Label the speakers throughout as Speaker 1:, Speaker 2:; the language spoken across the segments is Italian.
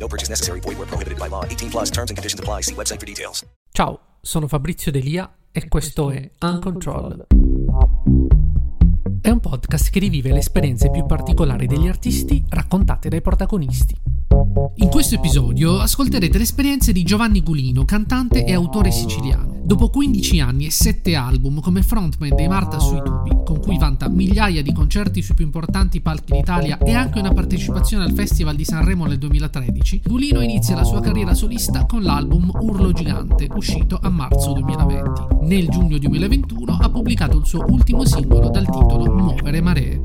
Speaker 1: No purchase necessary. Void where prohibited by law. 18 plus terms and conditions apply. See website for details.
Speaker 2: Ciao, sono Fabrizio Delia e questo è Uncontrol. È un podcast che rivive le esperienze più particolari degli artisti raccontate dai protagonisti. In questo episodio ascolterete le esperienze di Giovanni Gulino, cantante e autore siciliano. Dopo 15 anni e 7 album come frontman dei Marta sui tubi, con cui vanta migliaia di concerti sui più importanti palchi d'Italia e anche una partecipazione al Festival di Sanremo nel 2013, Gulino inizia la sua carriera solista con l'album Urlo Gigante, uscito a marzo 2020. Nel giugno 2021 ha pubblicato il suo ultimo singolo dal titolo Muovere Maree.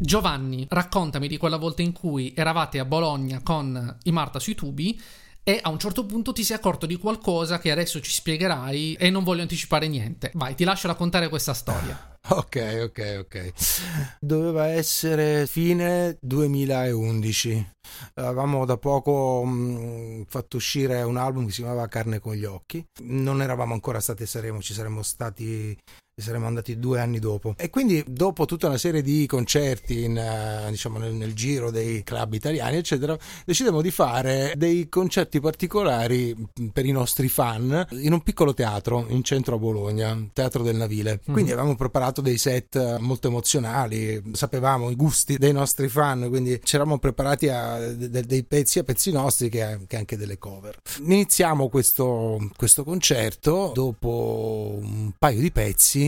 Speaker 2: Giovanni, raccontami di quella volta in cui eravate a Bologna con i Marta sui tubi e a un certo punto ti sei accorto di qualcosa che adesso ci spiegherai e non voglio anticipare niente. Vai, ti lascio raccontare questa storia.
Speaker 3: Ok, ok, ok. Doveva essere fine 2011. Avevamo da poco mh, fatto uscire un album che si chiamava Carne con gli occhi. Non eravamo ancora stati a Saremo, ci saremmo stati saremmo andati due anni dopo. E quindi dopo tutta una serie di concerti in, uh, diciamo nel, nel, giro dei club italiani eccetera decidemmo di fare dei concerti particolari per i nostri fan in un piccolo teatro in centro a Bologna Teatro del Navile. Mm. quindi avevamo preparato dei set molto emozionali sapevamo i gusti dei nostri fan quindi ci eravamo preparati a de, dei pezzi a pezzi nostri che, che anche delle cover. Iniziamo questo, questo concerto dopo un paio di pezzi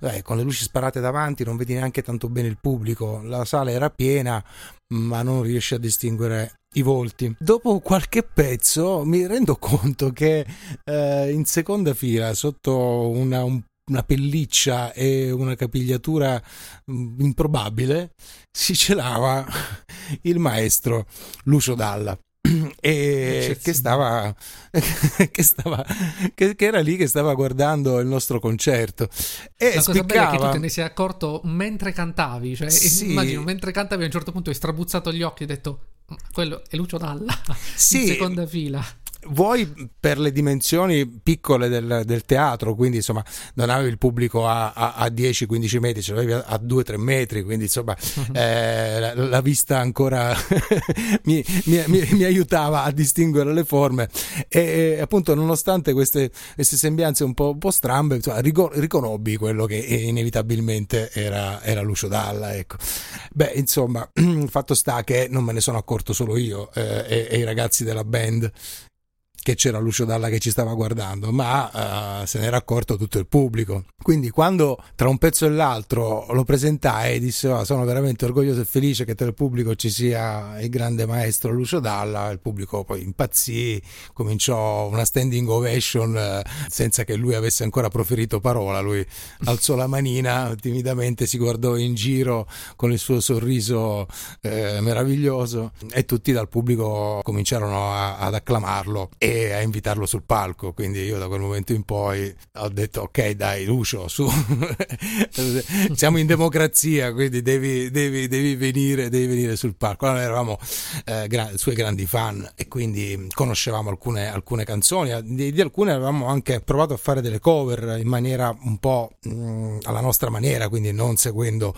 Speaker 3: eh, con le luci sparate davanti non vedi neanche tanto bene il pubblico, la sala era piena ma non riesci a distinguere i volti. Dopo qualche pezzo mi rendo conto che eh, in seconda fila sotto una, un una pelliccia e una capigliatura mm, improbabile, si celava il maestro Lucio Dalla e che stava, che, stava che, che, era lì che stava guardando il nostro concerto e
Speaker 2: la
Speaker 3: spiccava...
Speaker 2: cosa bella è che tu te ne sei accorto mentre cantavi cioè sì. immagino mentre cantavi a un certo punto hai strabuzzato gli occhi e hai detto quello è Lucio Dalla sì. in seconda fila
Speaker 3: vuoi per le dimensioni piccole del, del, teatro, quindi insomma non avevi il pubblico a, a, a 10-15 metri, ce l'avevi a, a 2-3 metri, quindi insomma eh, la, la, vista ancora mi, mi, mi, mi, aiutava a distinguere le forme e, e appunto nonostante queste, queste, sembianze un po', un po strambe, insomma, riconobbi quello che inevitabilmente era, era Lucio Dalla. Ecco. Beh, insomma, fatto sta che non me ne sono accorto solo io eh, e, e i ragazzi della band che c'era Lucio Dalla che ci stava guardando, ma uh, se n'era accorto tutto il pubblico. Quindi quando tra un pezzo e l'altro lo presentai disse oh, sono veramente orgoglioso e felice che tra il pubblico ci sia il grande maestro Lucio Dalla, il pubblico poi impazzì, cominciò una standing ovation uh, senza che lui avesse ancora proferito parola, lui alzò la manina, timidamente si guardò in giro con il suo sorriso eh, meraviglioso e tutti dal pubblico cominciarono a, ad acclamarlo. E a invitarlo sul palco. Quindi io da quel momento in poi ho detto: Ok, dai, Lucio, su, siamo in democrazia, quindi devi, devi, devi, venire, devi venire sul palco. Allora eravamo eh, gra- suoi grandi fan e quindi conoscevamo alcune, alcune canzoni. Di, di, alcune avevamo anche provato a fare delle cover in maniera un po' mh, mm, alla nostra maniera, quindi non seguendo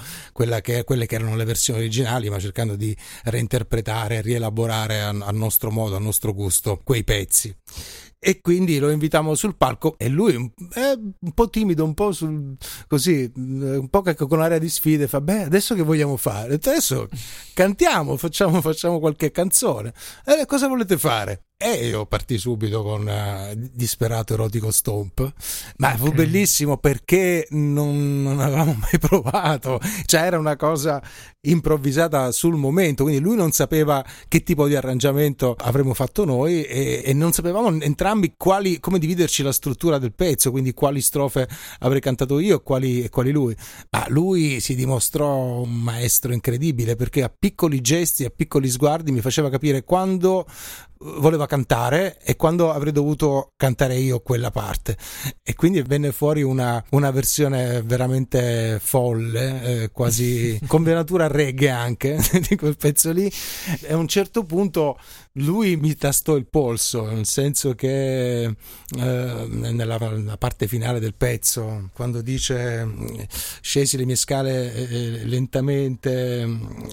Speaker 3: che, quelle che erano le versioni originali, ma cercando di reinterpretare, rielaborare a, a nostro modo, a nostro gusto quei pezzi ragazzi e quindi lo invitiamo sul palco e lui è un po' timido, un po' sul, così, un po' con aria di sfide, fa beh adesso che vogliamo fare? Adesso cantiamo, facciamo, facciamo qualche canzone. Eh, cosa volete fare? E io partì subito con uh, Disperato Erotico Stomp, ma fu bellissimo perché non, non, avevamo mai provato, cioè era una cosa improvvisata sul momento, quindi lui non sapeva che tipo di arrangiamento avremmo fatto noi e, e non sapevamo entrambi quali, come dividerci la struttura del pezzo, quindi quali strofe avrei cantato io e quali, e quali lui. Ma lui si dimostrò un maestro incredibile perché a piccoli gesti, a piccoli sguardi mi faceva capire quando voleva cantare e quando avrei dovuto cantare io quella parte e quindi venne fuori una, una versione veramente folle eh, quasi con venatura reggae anche di quel pezzo lì. E a un certo punto lui mi tastò il polso, nel senso che eh, nella, nella, parte finale del pezzo, quando dice scesi le mie scale eh, lentamente,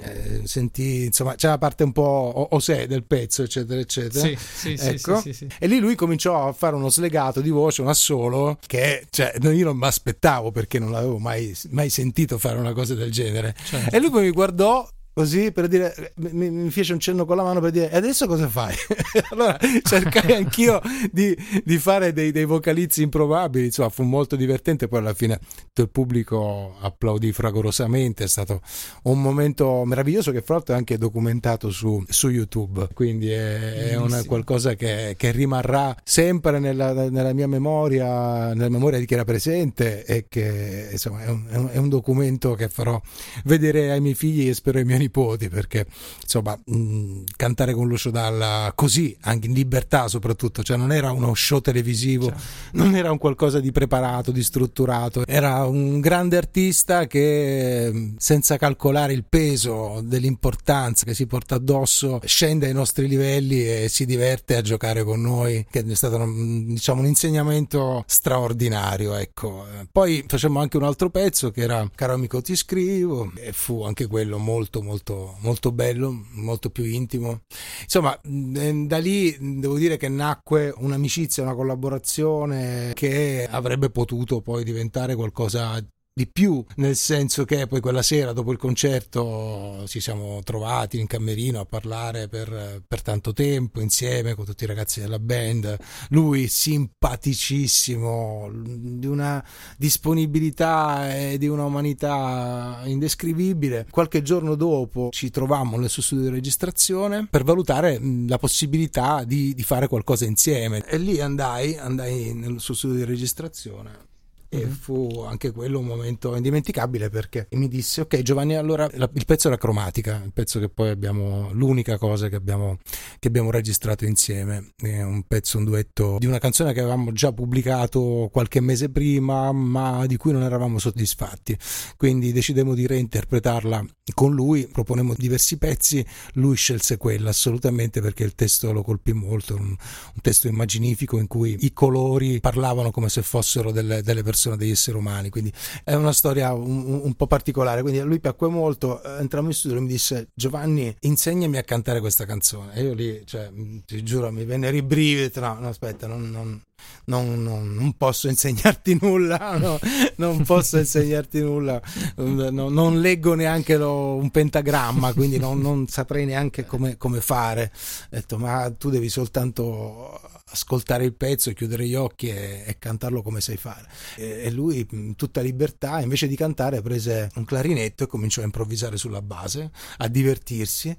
Speaker 3: eh, sentì, insomma, c'è la parte un po' osè del pezzo, eccetera, eccetera.
Speaker 2: Sì, sì,
Speaker 3: ecco.
Speaker 2: sì, sì, sì,
Speaker 3: E lì lui cominciò a fare uno slegato di voce, un assolo, che cioè, io non mi aspettavo perché non l'avevo mai, mai, sentito fare una cosa del genere.
Speaker 2: Certo.
Speaker 3: E lui poi mi guardò così per dire mi, mi, fece un cenno con la mano per dire e adesso cosa fai? allora cercai anch'io di, di fare dei, dei, vocalizzi improbabili insomma fu molto divertente. Poi alla fine tutto il pubblico applaudì fragorosamente. È stato un momento meraviglioso che fra l'altro è anche documentato su, su youtube. Quindi è, è una, qualcosa che, che, rimarrà sempre nella, nella, mia memoria nella memoria di chi era presente e che insomma è un, è un, è un documento che farò vedere ai miei figli e spero ai miei nipoti perché insomma mh, cantare con Lucio Dalla così anche in libertà soprattutto cioè non era uno show televisivo certo. non era un qualcosa di preparato di strutturato era un grande artista che senza calcolare il peso dell'importanza che si porta addosso scende ai nostri livelli e si diverte a giocare con noi che è stato diciamo un insegnamento straordinario ecco poi facemmo anche un altro pezzo che era caro amico ti scrivo e fu anche quello molto molto molto, molto bello, molto più intimo. Insomma, mm, da lì devo dire che nacque un'amicizia, una collaborazione che avrebbe potuto poi diventare qualcosa di più, nel senso che poi quella sera dopo il concerto ci siamo trovati in camerino a parlare per, per, tanto tempo insieme con tutti i ragazzi della band, lui simpaticissimo, di una disponibilità e di una umanità indescrivibile. Qualche giorno dopo ci trovammo nel suo studio di registrazione per valutare la possibilità di, di fare qualcosa insieme. E lì andai, andai nel suo studio di registrazione e fu anche quello un momento indimenticabile perché mi disse ok Giovanni allora la, il pezzo era cromatica il pezzo che poi abbiamo l'unica cosa che abbiamo, che abbiamo registrato insieme. È un pezzo un duetto di una canzone che avevamo già pubblicato qualche mese prima ma di cui non eravamo soddisfatti. Quindi decidemmo di reinterpretarla con lui proponemmo diversi pezzi lui scelse quella assolutamente perché il testo lo colpì molto un, un testo immaginifico in cui i colori parlavano come se fossero delle, delle persone sono degli esseri umani, quindi è una storia un, un po' particolare. Quindi a lui piacque molto. Eh, entrammo in studio e mi disse: Giovanni, insegnami a cantare questa canzone. E io lì, cioè, ti giuro, mi venne i. No, no, aspetta, non, non, non, non, non, posso insegnarti nulla, no, non posso insegnarti nulla, no, non leggo neanche lo, un pentagramma, quindi non, saprei neanche come, come fare. Ho detto, ma tu devi soltanto ascoltare il pezzo, chiudere gli occhi e, e cantarlo come sai fare. E, e, lui, in tutta libertà, invece di cantare, prese un clarinetto e cominciò a improvvisare sulla base, a divertirsi,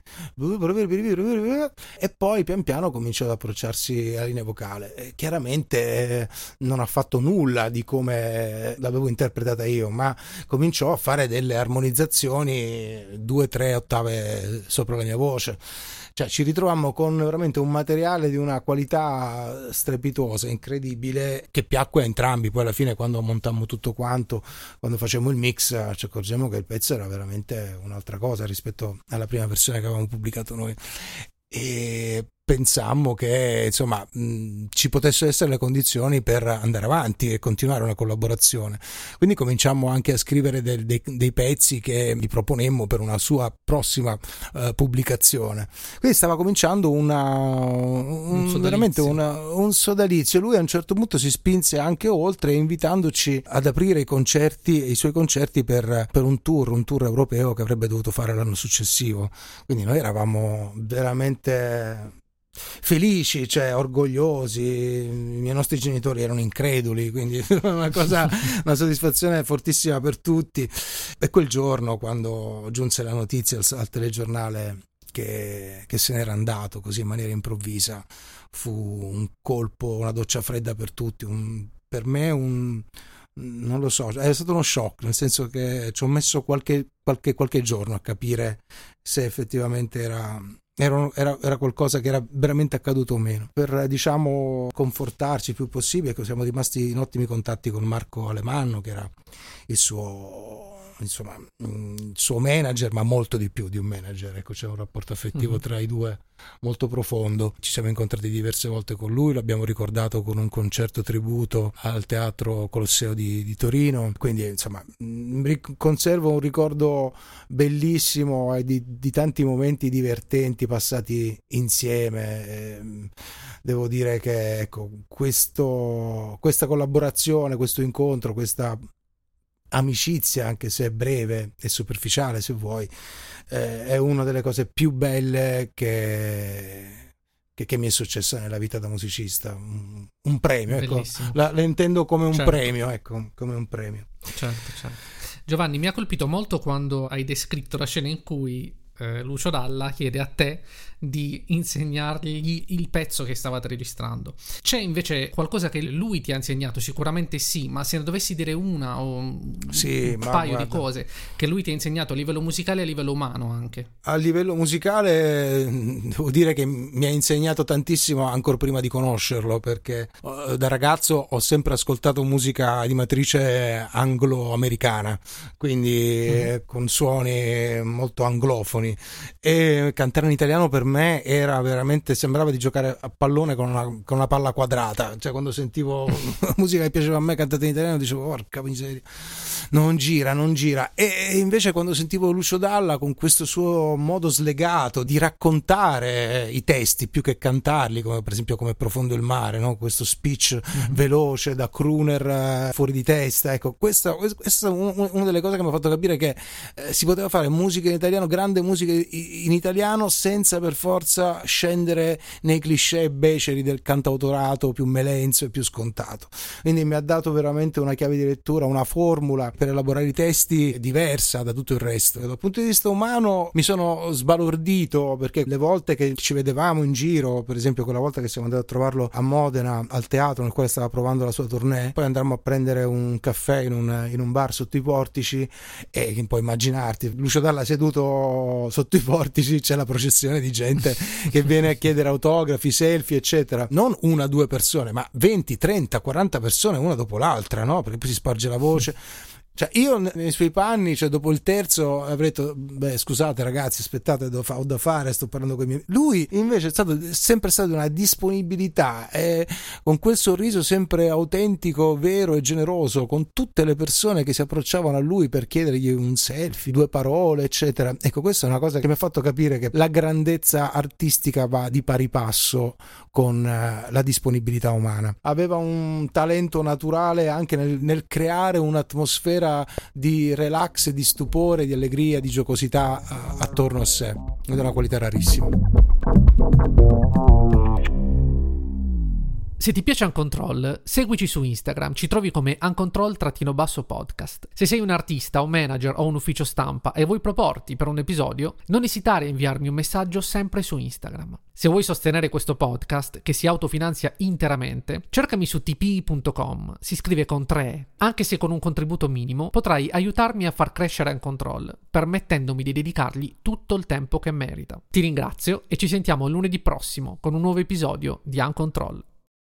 Speaker 3: e poi pian piano cominciò ad approcciarsi alla linea vocale. E chiaramente non ha fatto nulla di come l'avevo interpretata io, ma cominciò a fare delle armonizzazioni due tre ottave sopra la mia voce cioè, ci ritrovammo con veramente un materiale di una qualità strepitosa, incredibile, che piacque a entrambi. Poi alla fine, quando montammo tutto quanto, quando facemmo il mix, ci accorgemmo che il pezzo era veramente un'altra cosa rispetto alla prima versione che avevamo pubblicato noi. E pensammo che insomma mh, ci potessero essere le condizioni per andare avanti e continuare una collaborazione. Quindi cominciamo anche a scrivere del, dei, dei, pezzi che gli proponemmo per una sua prossima uh, pubblicazione. Quindi stava cominciando una, un, un veramente una, un sodalizio. Lui a un certo punto si spinse anche oltre invitandoci ad aprire i concerti i suoi concerti per, per un tour un tour europeo che avrebbe dovuto fare l'anno successivo. Quindi noi eravamo veramente felici, cioè orgogliosi. I nostri genitori erano increduli, quindi una cosa, una soddisfazione fortissima per tutti. E quel giorno, quando giunse la notizia al, al telegiornale che, che, se n'era andato così in maniera improvvisa, fu un colpo, una doccia fredda per tutti. Un, per me, un non lo so, è stato uno shock, nel senso che ci ho messo qualche, qualche, qualche giorno a capire se effettivamente era era, era, era, qualcosa che era veramente accaduto o meno. Per diciamo confortarci il più possibile, siamo rimasti in ottimi contatti con Marco Alemanno, che era il suo insomma, mm, il suo manager, ma molto di più di un manager. Ecco, c'è un rapporto affettivo mm-hmm. tra i due molto profondo. Ci siamo incontrati diverse volte con lui, l'abbiamo ricordato con un concerto tributo al Teatro Colosseo di, di Torino. Quindi, insomma, mm, conservo un ricordo bellissimo e di, di tanti momenti divertenti passati insieme. Ehm, devo dire che ecco, questo, questa collaborazione, questo incontro, questa amicizia, anche se è breve e superficiale se vuoi, eh, è una delle cose più belle che, che, che, mi è successa nella vita da musicista. Un, un premio, ecco. la, la, intendo come un certo. premio, ecco, come un premio.
Speaker 2: Certo, certo. Giovanni, mi ha colpito molto quando hai descritto la scena in cui eh, Lucio Dalla chiede a te di insegnargli il pezzo che stavate registrando. C'è invece qualcosa che lui ti ha insegnato? Sicuramente sì, ma se ne dovessi dire una o sì, un paio guarda. di cose che lui ti ha insegnato a livello musicale e a livello umano anche.
Speaker 3: A livello musicale devo dire che mi ha insegnato tantissimo ancora prima di conoscerlo perché eh, da ragazzo ho sempre ascoltato musica di matrice anglo-americana, quindi mm-hmm. con suoni molto anglofoni e cantare in italiano per me era veramente, sembrava di giocare a pallone con una, con una palla quadrata, cioè quando sentivo musica che piaceva a me cantata in italiano dicevo porca miseria, non gira, non gira. E invece quando sentivo Lucio Dalla con questo suo modo slegato di raccontare i testi più che cantarli, come per esempio come Profondo il mare, no? questo speech mm-hmm. veloce da crooner eh, fuori di testa, ecco, questa, questa è una delle cose che mi ha fatto capire che eh, si poteva fare musica in italiano, grande musica in italiano senza per forza scendere nei cliché beceri del cantautorato più melenzo e più scontato. Quindi mi ha dato veramente una chiave di lettura, una formula per elaborare i testi diversa da tutto il resto. Dal punto di vista umano mi sono sbalordito perché le volte che ci vedevamo in giro, per esempio quella volta che siamo andati a trovarlo a Modena al teatro nel quale stava provando la sua tournée, poi andammo a prendere un caffè in un, in un bar sotto i portici e puoi immaginarti, Lucio Dalla seduto sotto i portici c'è la processione di gente che viene a chiedere autografi, selfie, eccetera. Non una due persone, ma 20, 30, 40 persone una dopo l'altra, no? Perché poi si sparge la voce. Cioè, io nei suoi panni, cioè, dopo il terzo, avrei detto: Beh, scusate, ragazzi, aspettate, ho da fare, sto parlando con i miei. Lui invece è, stato, sempre stata una disponibilità, eh, con quel sorriso sempre autentico, vero e generoso, con tutte le persone che si approcciavano a lui per chiedergli un selfie, due parole, eccetera. Ecco, questa è una cosa che mi ha fatto capire che la grandezza artistica va di pari passo con eh, la disponibilità umana. Aveva un talento naturale anche nel, nel creare un'atmosfera un'atmosfera di relax, di stupore, di allegria, di giocosità uh, attorno a sé ed è una qualità rarissima.
Speaker 2: Se ti piace Uncontrol, seguici su Instagram, ci trovi come Uncontrol-podcast. Se sei un artista, un manager o un ufficio stampa e vuoi proporti per un episodio, non esitare a inviarmi un messaggio sempre su Instagram. Se vuoi sostenere questo podcast, che si autofinanzia interamente, cercami su tpi.com, si scrive con 3 Anche se con un contributo minimo, potrai aiutarmi a far crescere Uncontrol, permettendomi di dedicargli tutto il tempo che merita. Ti ringrazio e ci sentiamo lunedì prossimo con un nuovo episodio di Uncontrol.